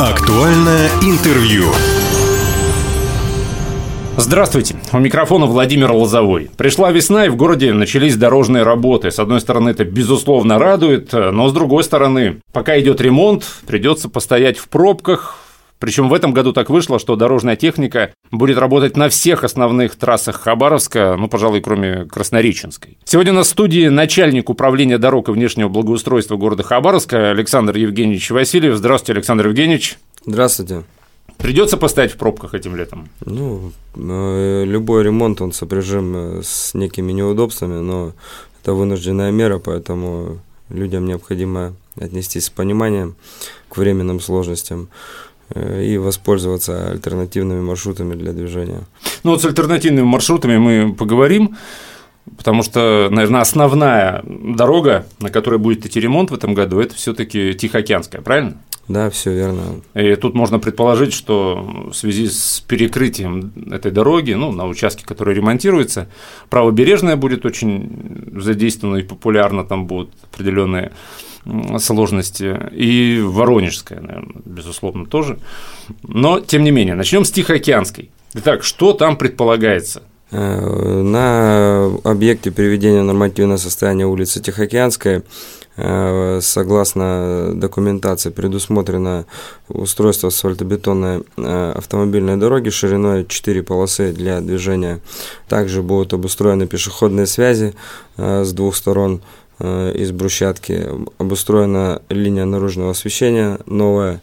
Актуальное интервью. Здравствуйте. У микрофона Владимир Лозовой. Пришла весна, и в городе начались дорожные работы. С одной стороны, это безусловно радует, но с другой стороны, пока идет ремонт, придется постоять в пробках, причем в этом году так вышло, что дорожная техника будет работать на всех основных трассах Хабаровска, ну, пожалуй, кроме Краснореченской. Сегодня в студии начальник управления дорог и внешнего благоустройства города Хабаровска Александр Евгеньевич Васильев. Здравствуйте, Александр Евгеньевич. Здравствуйте. Придется поставить в пробках этим летом? Ну, э, любой ремонт, он сопряжен э, с некими неудобствами, но это вынужденная мера, поэтому людям необходимо отнестись с пониманием к временным сложностям. Э, и воспользоваться альтернативными маршрутами для движения. Ну вот с альтернативными маршрутами мы поговорим, потому что, наверное, основная дорога, на которой будет идти ремонт в этом году, это все-таки Тихоокеанская, правильно? Да, все верно. И тут можно предположить, что в связи с перекрытием этой дороги, ну, на участке, который ремонтируется, правобережная будет очень задействована и популярна, там будут определенные сложности, и Воронежская, наверное, безусловно, тоже. Но, тем не менее, начнем с Тихоокеанской. Итак, что там предполагается? Э, на объекте приведения нормативного состояния улицы Тихоокеанская э, согласно документации предусмотрено устройство асфальтобетонной э, автомобильной дороги шириной 4 полосы для движения. Также будут обустроены пешеходные связи с двух сторон из брусчатки, обустроена линия наружного освещения новая,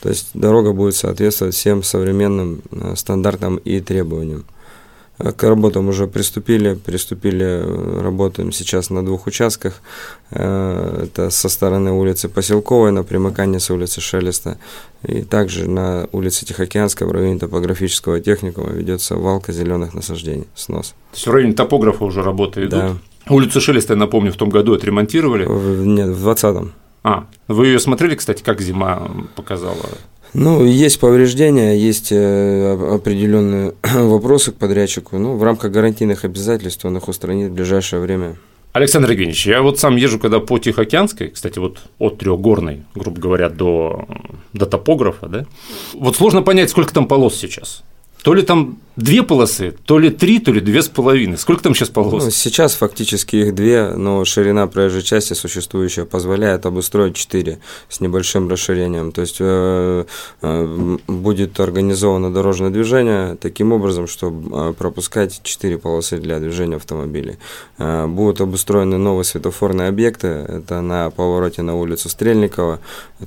то есть дорога будет соответствовать всем современным э, стандартам и требованиям. Э, к работам уже приступили, приступили, работаем сейчас на двух участках. Это со стороны улицы Поселковой на примыкании с улицы Шелеста. И также на улице Тихоокеанской в районе топографического техникума ведется валка зеленых насаждений, снос. То есть в районе топографа уже работы идут? Да. Улицу Шелеста, я напомню, в том году отремонтировали. Нет, в 20-м. А, вы ее смотрели, кстати, как зима показала? Ну, есть повреждения, есть э, определенные вопросы к подрядчику. Ну, в рамках гарантийных обязательств он их устранит в ближайшее время. Александр Евгеньевич, я вот сам езжу, когда по Тихоокеанской, кстати, вот от Трехгорной, грубо говоря, до, до топографа, да, вот сложно понять, сколько там полос сейчас. То ли там две полосы, то ли три, то ли две с половиной. Сколько там сейчас полос? Ну, сейчас фактически их две, но ширина проезжей части существующая позволяет обустроить четыре с небольшим расширением. То есть э, э, будет организовано дорожное движение таким образом, чтобы э, пропускать четыре полосы для движения автомобилей. Э, будут обустроены новые светофорные объекты. Это на повороте на улицу Стрельникова.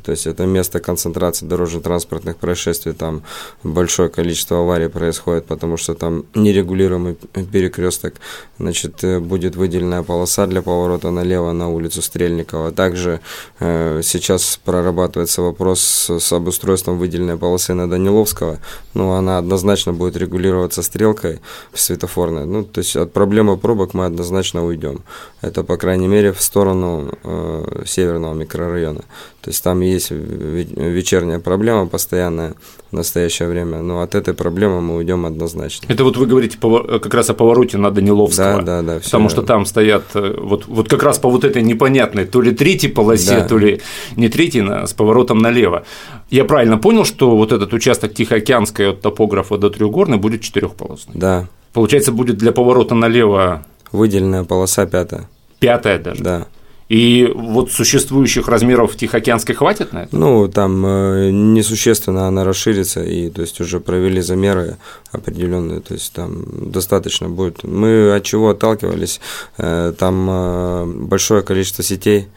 То есть это место концентрации дорожно-транспортных происшествий. Там большое количество аварий происходит, потому что там нерегулируемый перекресток, значит, э, будет выделенная полоса для поворота налево на улицу Стрельникова. Также э, сейчас прорабатывается вопрос с, с обустройством выделенной полосы на Даниловского, но она однозначно будет регулироваться стрелкой светофорной. Ну, то есть от проблемы пробок мы однозначно уйдем. Это, по крайней мере, в сторону э, северного микрорайона. То есть там есть вечерняя проблема постоянная в настоящее время, но от этой проблемы мы уйдем однозначно. Это вот вы говорите как раз о повороте на Даниловского. Да, да, да. Потому что там стоят э, вот, вот как раз по вот этой непонятной, то ли третьей полосе, да. то ли не третьей, с поворотом налево. Я правильно понял, что вот этот участок Тихоокеанской от топографа до Трехгорной будет четырехполосный? Да. Получается, будет для поворота налево выделенная полоса пятая. Пятая даже? Да. И вот существующих размеров Тихоокеанской хватит на это? Ну, там э, несущественно она расширится, и то есть уже провели замеры определенные, то есть там достаточно будет. Мы от чего отталкивались? Э, там э, большое количество сетей,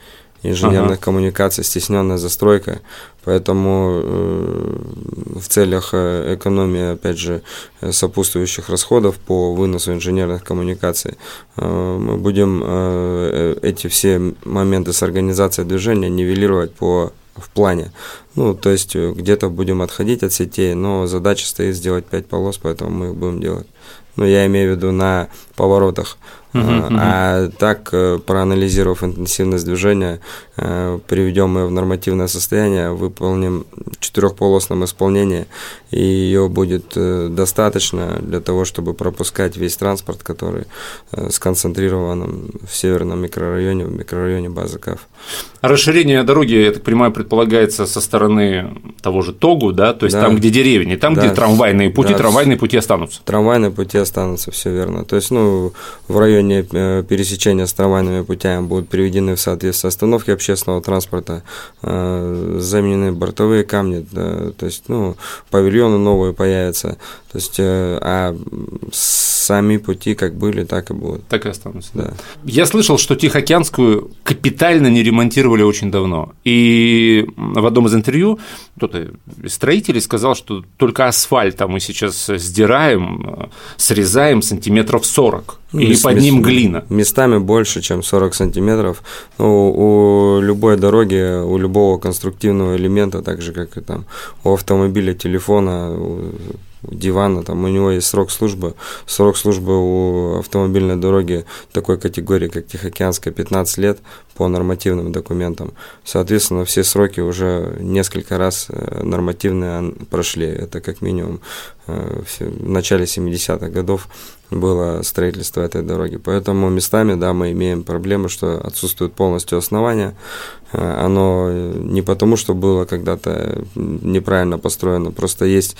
инженерных ага. коммуникаций, стесненная застройка, поэтому э, в целях э, экономии, опять же, сопутствующих расходов по выносу инженерных коммуникаций э, мы будем эти все моменты с организацией движения нивелировать по в плане. Ну, то есть где-то будем отходить от сетей, но задача стоит сделать 5 полос, поэтому мы их будем делать. Ну, я имею в виду на поворотах. Uh-huh, а так, э, проанализировав интенсивность движения, э, приведем ее в нормативное состояние, выполним четырехполосном исполнении, и ее будет э, достаточно для того, чтобы пропускать весь транспорт, который сконцентрирован в северном микрорайоне, в микрорайоне базы КАФ. Расширение дороги, я так понимаю, предполагается со стороны того же Тогу, да, то есть да. там, где деревни, там, да. где трамвайные пути, да. трамвайные пути останутся. Трамвайные пути останутся, все верно. То есть, ну, в районе э, пересечения с трамвайными путями будут приведены в соответствие остановки общественного транспорта, э, заменены бортовые камни, то есть, ну, павильоны новые появятся, то есть, э, а сами пути как были, так и будут. Так и останутся. Да. Я слышал, что Тихоокеанскую капитально не ремонтировали очень давно. И в одном из интервью кто-то из строителей сказал, что только асфальт мы сейчас сдираем, срезаем сантиметров 40, ну, и под ним глина. Местами больше, чем 40 сантиметров. Ну, у любой дороги, у любого конструктивного элемента, так же, как и там у автомобиля, телефона, дивана, там у него есть срок службы. Срок службы у автомобильной дороги такой категории, как Тихоокеанская, 15 лет по нормативным документам. Соответственно, все сроки уже несколько раз э, нормативные прошли. Это как минимум в начале 70-х годов было строительство этой дороги. Поэтому местами, да, мы имеем проблемы, что отсутствует полностью основание. Э, оно не потому, что было когда-то неправильно построено, просто есть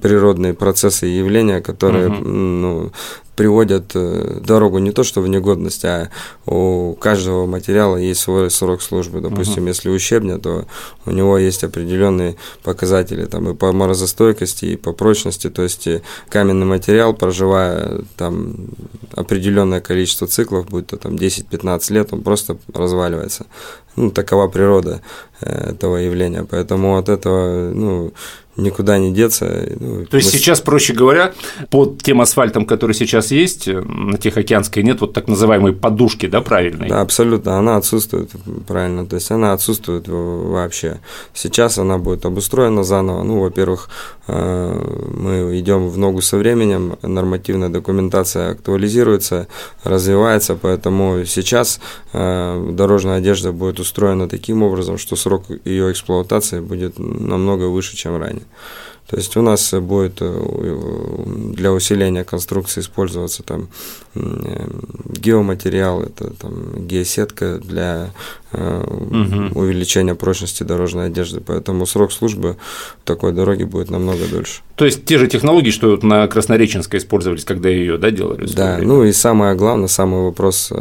природные процессы и явления, которые угу. ну, приводят э, дорогу не то что в негодность, а у каждого материала есть свой срок службы. Допустим, uh-huh. если ущебня, то у него есть определенные показатели там и по морозостойкости, и по прочности. То есть э, каменный материал, проживая там определенное количество циклов, будь то там 10-15 лет, он просто разваливается. Ну, такова природа э, этого явления. Поэтому от этого, ну, никуда не деться. Ну, То есть мы... сейчас, проще говоря, под тем асфальтом, который сейчас есть, э, на Тихоокеанской нет вот так называемой подушки, да, правильной? Да, абсолютно, она отсутствует, правильно, то есть она отсутствует вообще. Сейчас она будет обустроена заново, ну, во-первых, э, мы идем в ногу со временем, нормативная документация актуализируется, развивается, поэтому сейчас э, дорожная одежда будет устроена таким образом, что срок ее эксплуатации будет намного выше, чем ранее. То есть у нас будет э, для усиления конструкции использоваться там э, геоматериал, это там геосетка для угу. увеличения прочности дорожной одежды. Поэтому срок службы такой дороги будет намного дольше. То есть те же технологии, что вот на Краснореченской использовались, когда ее да, делали? Да, ну и самое главное, самый вопрос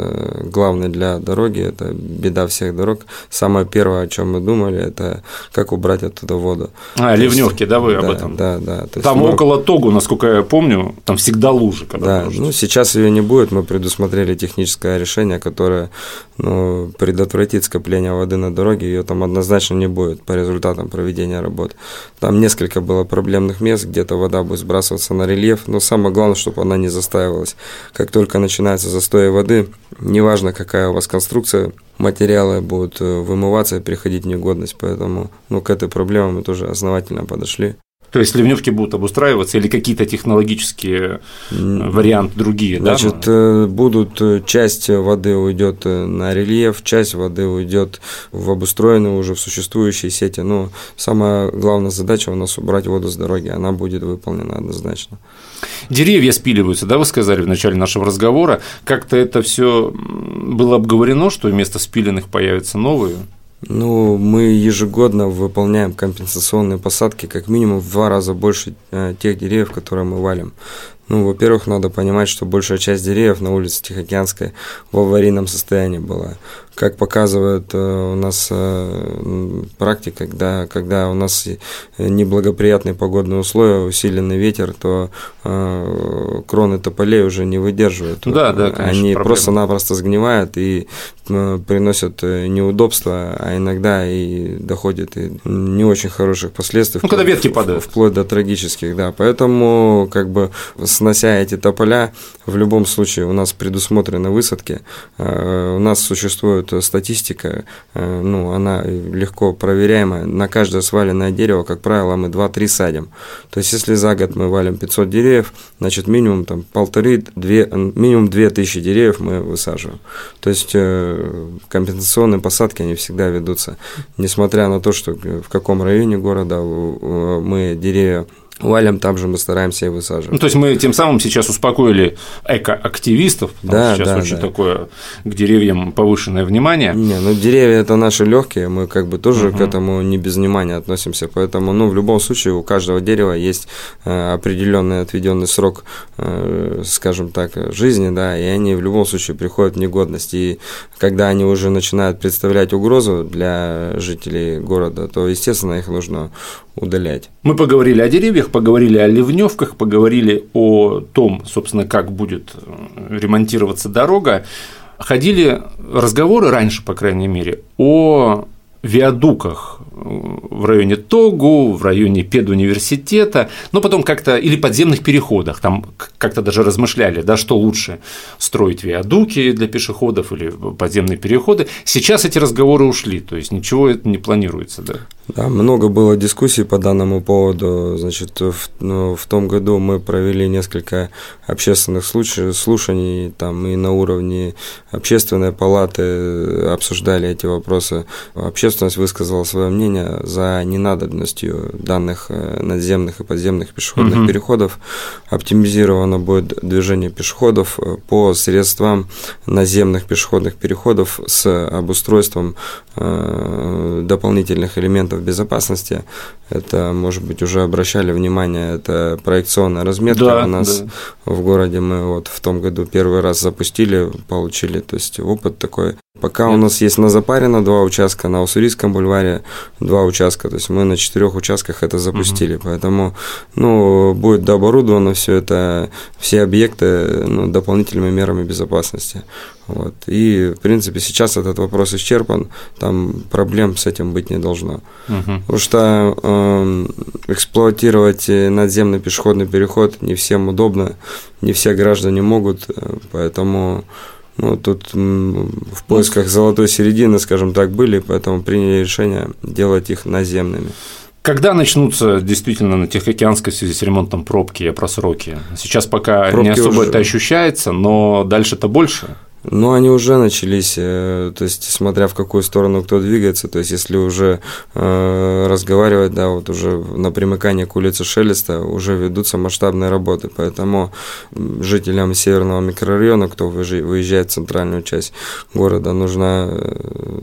главный для дороги, это беда всех дорог. Самое первое, о чем мы думали, это как убрать оттуда воду. А, То ливневки, есть, да, вы да, об этом? Да, да. То там мы... около Тогу, насколько я помню, там всегда лужи. Когда да, ну сейчас ее не будет, мы предусмотрели техническое решение, которое ну, предотвратит скопление воды на дороге, ее там однозначно не будет по результатам проведения работ. Там несколько было проблемных мест, где-то вода будет сбрасываться на рельеф, но самое главное, чтобы она не застаивалась. Как только начинается застой воды, неважно какая у вас конструкция, материалы будут э, вымываться и переходить в негодность, поэтому ну, к этой проблеме мы тоже основательно подошли. То есть ливневки будут обустраиваться или какие-то технологические варианты другие? Значит, да? Э, будут э, часть воды уйдет э, на рельеф, часть воды уйдет в обустроенную уже в существующие сети. Но самая главная задача у нас убрать воду с дороги, она будет выполнена однозначно. Деревья спиливаются, да, вы сказали в начале нашего разговора. Как-то это все было обговорено, что вместо спиленных появятся новые? Ну, мы ежегодно выполняем компенсационные посадки как минимум в два раза больше э, тех деревьев, которые мы валим. Ну, во-первых, надо понимать, что большая часть деревьев на улице Тихоокеанской в аварийном состоянии была. Как показывает э, у нас э, практика, когда, когда у нас неблагоприятные погодные условия, усиленный ветер, то э, кроны тополей уже не выдерживают. Да, да, конечно, Они просто-напросто сгнивают и приносят неудобства, а иногда и доходят и не очень хороших последствий. Ну, когда ветки падают. Вплоть до трагических, да. Поэтому как бы с снося эти тополя, в любом случае у нас предусмотрены высадки, э, у нас существует статистика, э, ну, она легко проверяемая. На каждое сваленное дерево, как правило, мы 2-3 садим. То есть, если за год мы валим 500 деревьев, значит, минимум там полторы, две, минимум 2000 деревьев мы высаживаем. То есть, э, компенсационные посадки, они всегда ведутся. Несмотря на то, что в каком районе города мы деревья валим, там же мы стараемся и высаживать. Ну, то есть мы тем самым сейчас успокоили экоактивистов, да, сейчас да, очень да. такое к деревьям повышенное внимание. Не, ну деревья это наши легкие, мы как бы тоже угу. к этому не без внимания относимся, поэтому, ну, в любом случае у каждого дерева есть э, определенный отведенный срок, э, скажем так, жизни, да, и они в любом случае приходят в негодность, и когда они уже начинают представлять угрозу для жителей города, то, естественно, их нужно удалять. Мы поговорили о деревьях, поговорили о ливневках, поговорили о том, собственно, как будет э, ремонтироваться дорога. Ходили разговоры раньше, по крайней мере, о виадуках в районе Тогу, в районе педуниверситета, но потом как-то или подземных переходах, там как-то даже размышляли, да, что лучше строить виадуки для пешеходов или подземные переходы. Сейчас эти разговоры ушли, то есть ничего не планируется, да. Да, много было дискуссий по данному поводу. Значит, в, ну, в том году мы провели несколько общественных случаев, слушаний, там и на уровне общественной палаты обсуждали эти вопросы. Общественность высказала свое мнение за ненадобностью данных э, надземных и подземных пешеходных угу. переходов. Оптимизировано будет движение пешеходов э, по средствам наземных пешеходных переходов с обустройством э, дополнительных элементов безопасности. Это, может быть, уже обращали внимание, это проекционная разметка да, у нас да. в городе. Мы вот в том году первый раз запустили, получили, то есть опыт такой. Пока Нет. у нас есть на Запарина два участка, на Уссурийском бульваре два участка, то есть мы на четырех участках это запустили, угу. поэтому, ну, будет дооборудовано все это, все объекты ну, дополнительными мерами безопасности. Вот. И, в принципе, сейчас этот вопрос исчерпан, там проблем с этим быть не должно. Угу. Потому что э, эксплуатировать надземный пешеходный переход не всем удобно, не все граждане могут, э, поэтому ну, тут в поисках золотой середины, скажем так, были, поэтому приняли решение делать их наземными. Когда начнутся действительно на Тихоокеанской в связи с ремонтом пробки, я про сроки? Сейчас пока пробки не особо уже... это ощущается, но дальше-то больше. Ну, они уже начались, э, то есть, смотря в какую сторону кто двигается, то есть, если уже э, разговаривать, да, вот уже на примыкании к улице Шелеста уже ведутся масштабные работы, поэтому жителям северного микрорайона, кто выезжает в центральную часть города, нужно э,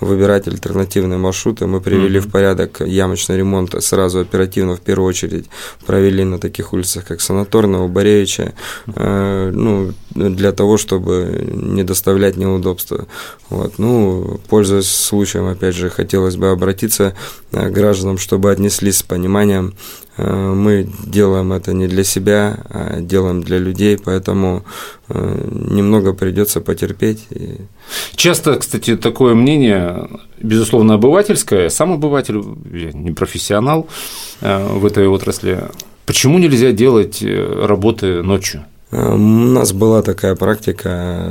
выбирать альтернативные маршруты. Мы привели mm-hmm. в порядок ямочный ремонт сразу оперативно, в первую очередь, провели на таких улицах, как Санаторного, Боревича, э, ну, для того, чтобы не доставлять неудобства. Вот. Ну, пользуясь случаем, опять же, хотелось бы обратиться к гражданам, чтобы отнеслись с пониманием. Э, мы делаем это не для себя, а делаем для людей, поэтому э, немного придется потерпеть. Часто, кстати, такое мнение, безусловно, обывательское. Сам обыватель, я не профессионал э, в этой отрасли. Почему нельзя делать работы ночью? У нас была такая практика,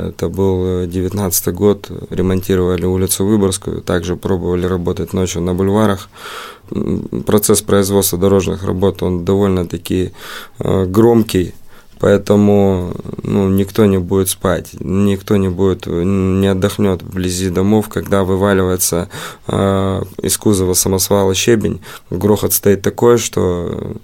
это был 19 год, ремонтировали улицу Выборгскую, также пробовали работать ночью на бульварах. Процесс производства дорожных работ, он довольно-таки э, громкий, Поэтому ну, никто не будет спать, никто не будет, не отдохнет вблизи домов, когда вываливается э, из кузова самосвала щебень, грохот стоит такой, что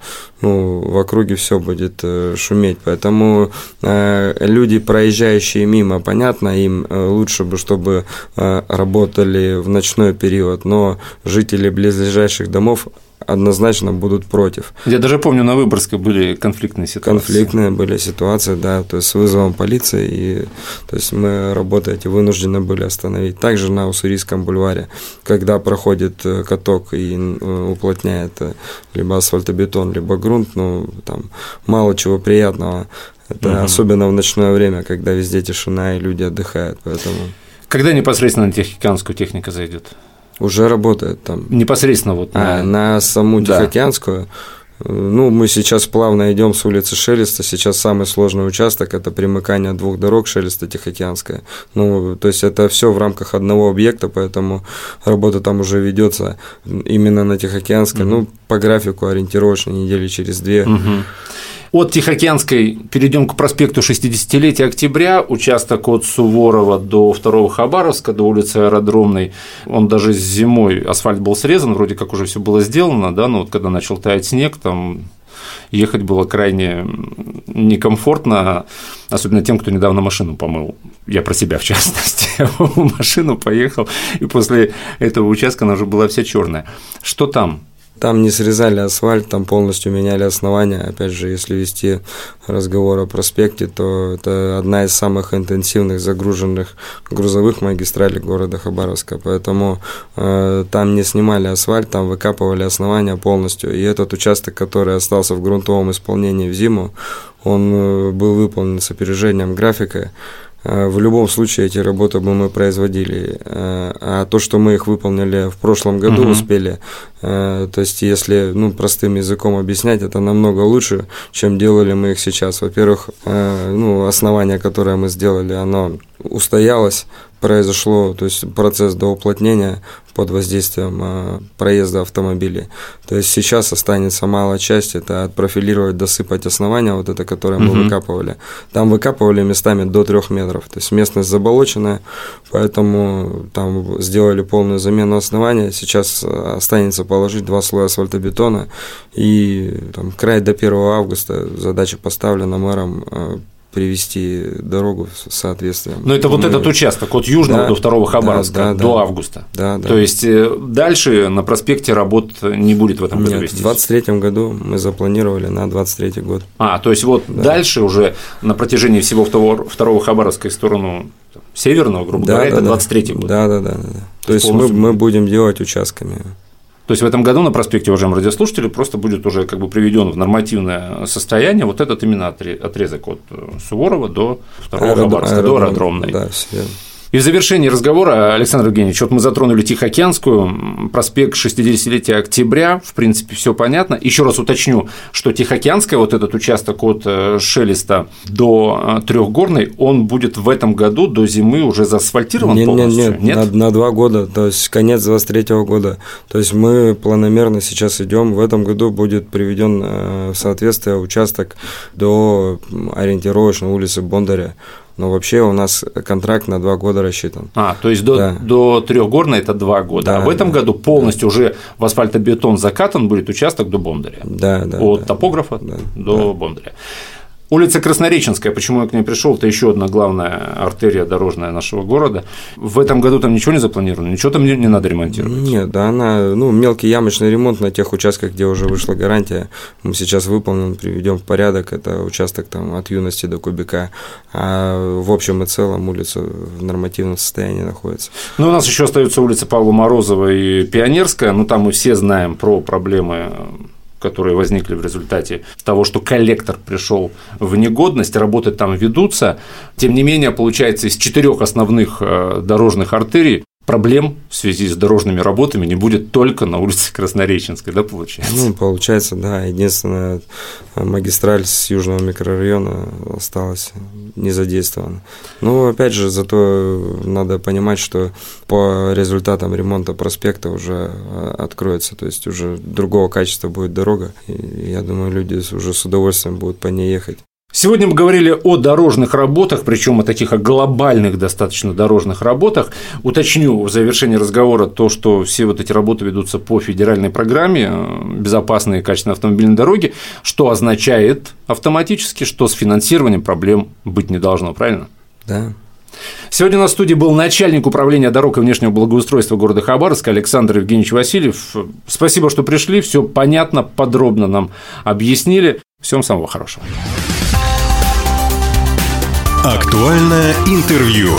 ну, в округе все будет э, шуметь. Поэтому э, люди, проезжающие мимо, понятно, им э, лучше бы, чтобы э, работали в ночной период, но жители близлежащих домов однозначно будут против. Я даже помню, на Выборгской были конфликтные ситуации. Конфликтные были ситуации, да, то есть с вызовом полиции, и то есть мы работы эти вынуждены были остановить. Также на Уссурийском бульваре, когда проходит э, каток и э, уплотняет э, либо асфальтобетон, либо грунт, ну, там мало чего приятного. Это угу. особенно в ночное время, когда везде тишина и люди отдыхают, поэтому... Когда непосредственно на Тихоокеанскую техника зайдет? Уже работает там. Непосредственно вот на, а, на саму Тихоокеанскую. Ну, мы сейчас плавно идем с улицы Шелеста. Сейчас самый сложный участок – это примыкание двух дорог Шелеста Тихоокеанская. Ну, то есть это все в рамках одного объекта, поэтому работа там уже ведется именно на Тихоокеанской. Угу. Ну, по графику ориентировочно недели через две. Угу. От Тихоокеанской перейдем к проспекту 60-летия октября, участок от Суворова до 2 Хабаровска, до улицы Аэродромной. Он даже зимой, асфальт был срезан, вроде как уже все было сделано, да, но вот когда начал таять снег, там ехать было крайне некомфортно, особенно тем, кто недавно машину помыл. Я про себя, в частности. машину поехал, и после этого участка она уже была вся черная. Что там? Там не срезали асфальт, там полностью меняли основания. Опять же, если вести разговор о проспекте, то это одна из самых интенсивных загруженных грузовых магистралей города Хабаровска. Поэтому э, там не снимали асфальт, там выкапывали основания полностью. И этот участок, который остался в грунтовом исполнении в зиму, он э, был выполнен с опережением графика. Э, в любом случае эти работы бы мы производили. Э, а то, что мы их выполнили в прошлом году, угу. успели, э, то есть если ну, простым языком объяснять, это намного лучше, чем делали мы их сейчас. Во-первых, ну, основание, которое мы сделали, оно устоялось, произошло, то есть процесс доуплотнения под воздействием э, проезда автомобилей. То есть сейчас останется малая часть, это отпрофилировать, досыпать основания, вот это, которое мы угу. выкапывали. Там выкапывали местами до трех метров, то есть местность заболоченная, поэтому там сделали полную замену основания. Сейчас останется положить два слоя асфальтобетона и там, край до 1 августа задача поставлена мэром э, привести дорогу в соответствие. Но это Мы... вот этот участок от Южного да, до Второго Хабаровска да, да, до да, августа. Да, да. То есть э, дальше на проспекте работ не будет в этом году Нет, вестись? в 23 году мы запланировали на 23 год. А, то есть вот да. дальше уже на протяжении всего второго, второго Хабаровска в сторону северного, грубо да, говоря, да, это 23 да. год. Да, да, да. да. То есть мы, мы будем делать участками. То есть в этом году на проспекте, уважаемые радиослушатели, просто будет уже как бы приведен в нормативное состояние вот этот именно отрезок от э, Суворова до второго Хабаровска, до аэродромной. Да, все. И в завершении разговора, Александр Евгеньевич, вот мы затронули Тихоокеанскую, проспект 60-летия октября, в принципе, все понятно. Еще раз уточню, что Тихоокеанская, вот этот участок от э, Шелеста до э, Трехгорной, он будет в этом году до зимы уже заасфальтирован нет, полностью? Нет, нет, нет? На, на два года, то есть конец 23 года. То есть мы планомерно сейчас идем. В этом году будет приведен э, в соответствие участок до ориентировочной улицы Бондаря но вообще у нас контракт на два года рассчитан. А, то есть до, да. до трехгорной это два года, да, а в этом да, году полностью да. уже в асфальтобетон закатан будет участок до Бондаря. Да, да. От да, топографа да, до да. Бондаря. Улица Краснореченская, почему я к ней пришел, это еще одна главная артерия дорожная нашего города. В этом году там ничего не запланировано, ничего там не, не надо ремонтировать. Нет, да, она, ну, мелкий ямочный ремонт на тех участках, где уже вышла гарантия, мы сейчас выполним, приведем в порядок. Это участок там от юности до кубика. А в общем и целом улица в нормативном состоянии находится. Ну, у нас еще остается улица Павла Морозова и Пионерская, ну, там мы все знаем про проблемы которые возникли в результате того, что коллектор пришел в негодность, работы там ведутся. Тем не менее, получается, из четырех основных э, дорожных артерий проблем в связи с дорожными работами не будет только на улице Краснореченской, да, получается? Ну, получается, да. Единственная магистраль с южного микрорайона осталась не задействована. Ну, опять же, зато надо понимать, что по результатам ремонта проспекта уже а, откроется, то есть уже другого качества будет дорога, и я думаю, люди уже с удовольствием будут по ней ехать. Сегодня мы говорили о дорожных работах, причем о таких о глобальных достаточно дорожных работах. Уточню в завершении разговора то, что все вот эти работы ведутся по федеральной программе э, «Безопасные и качественные автомобильные дороги», что означает автоматически, что с финансированием проблем быть не должно, правильно? Да. Сегодня на студии был начальник управления дорог и внешнего благоустройства города Хабаровска Александр Евгеньевич Васильев. Спасибо, что пришли, все понятно, подробно нам объяснили. Всем самого хорошего. Актуальное интервью.